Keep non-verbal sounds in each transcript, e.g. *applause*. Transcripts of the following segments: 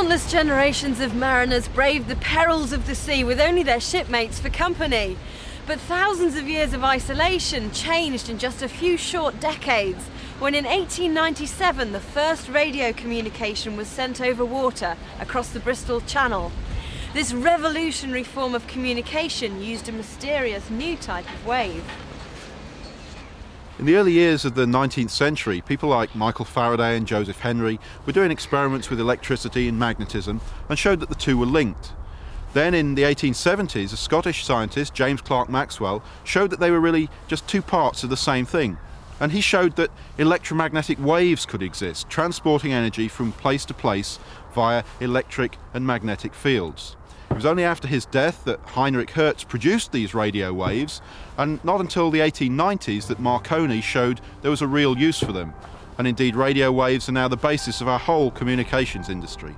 Countless generations of mariners braved the perils of the sea with only their shipmates for company. But thousands of years of isolation changed in just a few short decades when in 1897 the first radio communication was sent over water across the Bristol Channel. This revolutionary form of communication used a mysterious new type of wave. In the early years of the 19th century, people like Michael Faraday and Joseph Henry were doing experiments with electricity and magnetism and showed that the two were linked. Then in the 1870s, a Scottish scientist, James Clerk Maxwell, showed that they were really just two parts of the same thing. And he showed that electromagnetic waves could exist, transporting energy from place to place via electric and magnetic fields. It was only after his death that Heinrich Hertz produced these radio waves, and not until the 1890s that Marconi showed there was a real use for them. And indeed, radio waves are now the basis of our whole communications industry.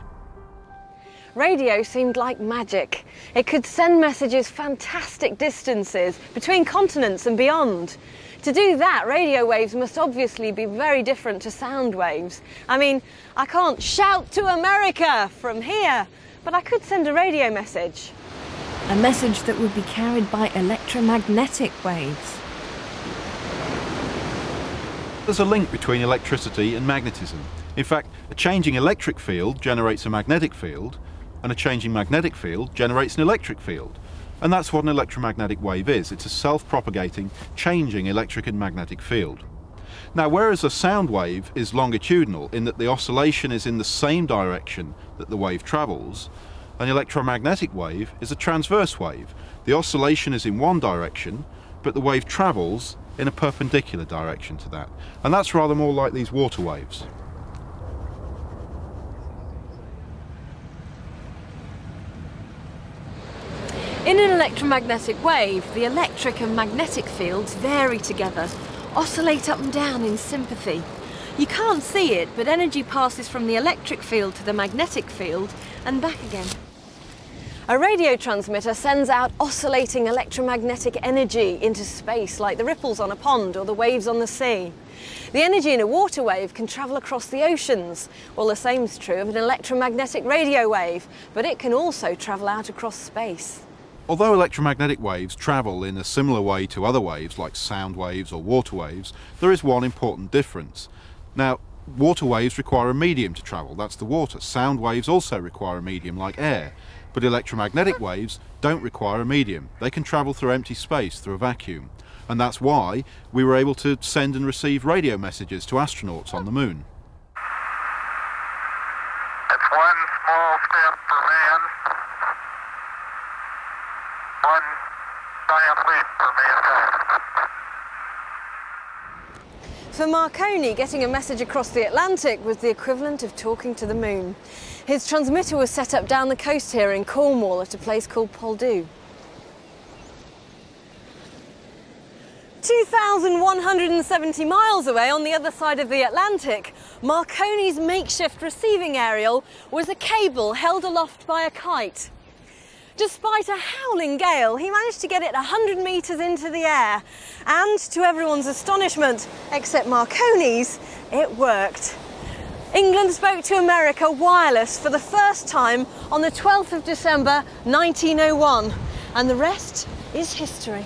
Radio seemed like magic. It could send messages fantastic distances between continents and beyond. To do that, radio waves must obviously be very different to sound waves. I mean, I can't shout to America from here, but I could send a radio message. A message that would be carried by electromagnetic waves. There's a link between electricity and magnetism. In fact, a changing electric field generates a magnetic field, and a changing magnetic field generates an electric field. And that's what an electromagnetic wave is. It's a self-propagating, changing electric and magnetic field. Now, whereas a sound wave is longitudinal in that the oscillation is in the same direction that the wave travels, an electromagnetic wave is a transverse wave. The oscillation is in one direction, but the wave travels in a perpendicular direction to that. And that's rather more like these water waves. In an electromagnetic wave, the electric and magnetic fields vary together, oscillate up and down in sympathy. You can't see it, but energy passes from the electric field to the magnetic field and back again. A radio transmitter sends out oscillating electromagnetic energy into space like the ripples on a pond or the waves on the sea. The energy in a water wave can travel across the oceans. Well, the same is true of an electromagnetic radio wave, but it can also travel out across space. Although electromagnetic waves travel in a similar way to other waves like sound waves or water waves, there is one important difference. Now, water waves require a medium to travel, that's the water. Sound waves also require a medium like air. But electromagnetic waves don't require a medium. They can travel through empty space, through a vacuum. And that's why we were able to send and receive radio messages to astronauts on the moon. It's one small step for man, one giant leap for mankind. For Marconi, getting a message across the Atlantic was the equivalent of talking to the moon. His transmitter was set up down the coast here in Cornwall at a place called Poldhu. 2,170 miles away on the other side of the Atlantic, Marconi's makeshift receiving aerial was a cable held aloft by a kite. Despite a howling gale, he managed to get it 100 metres into the air. And to everyone's astonishment, except Marconi's, it worked. England spoke to America wireless for the first time on the 12th of December 1901. And the rest is history.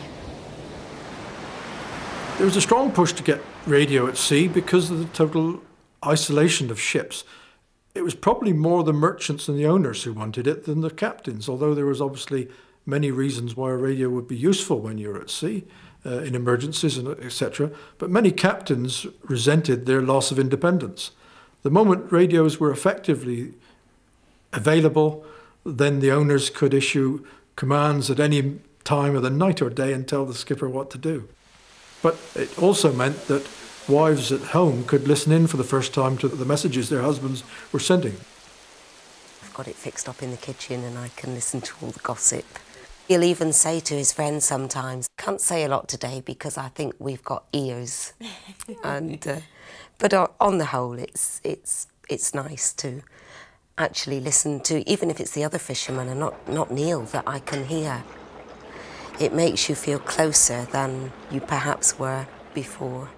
There was a strong push to get radio at sea because of the total isolation of ships. It was probably more the merchants and the owners who wanted it than the captains, although there was obviously many reasons why a radio would be useful when you're at sea, uh, in emergencies and etc. But many captains resented their loss of independence. The moment radios were effectively available, then the owners could issue commands at any time of the night or day and tell the skipper what to do. But it also meant that wives at home could listen in for the first time to the messages their husbands were sending. I've got it fixed up in the kitchen and I can listen to all the gossip. He'll even say to his friends sometimes, can't say a lot today because I think we've got ears. *laughs* and uh, but on the whole, it's it's it's nice to actually listen to, even if it's the other fishermen and not not Neil, that I can hear. It makes you feel closer than you perhaps were before.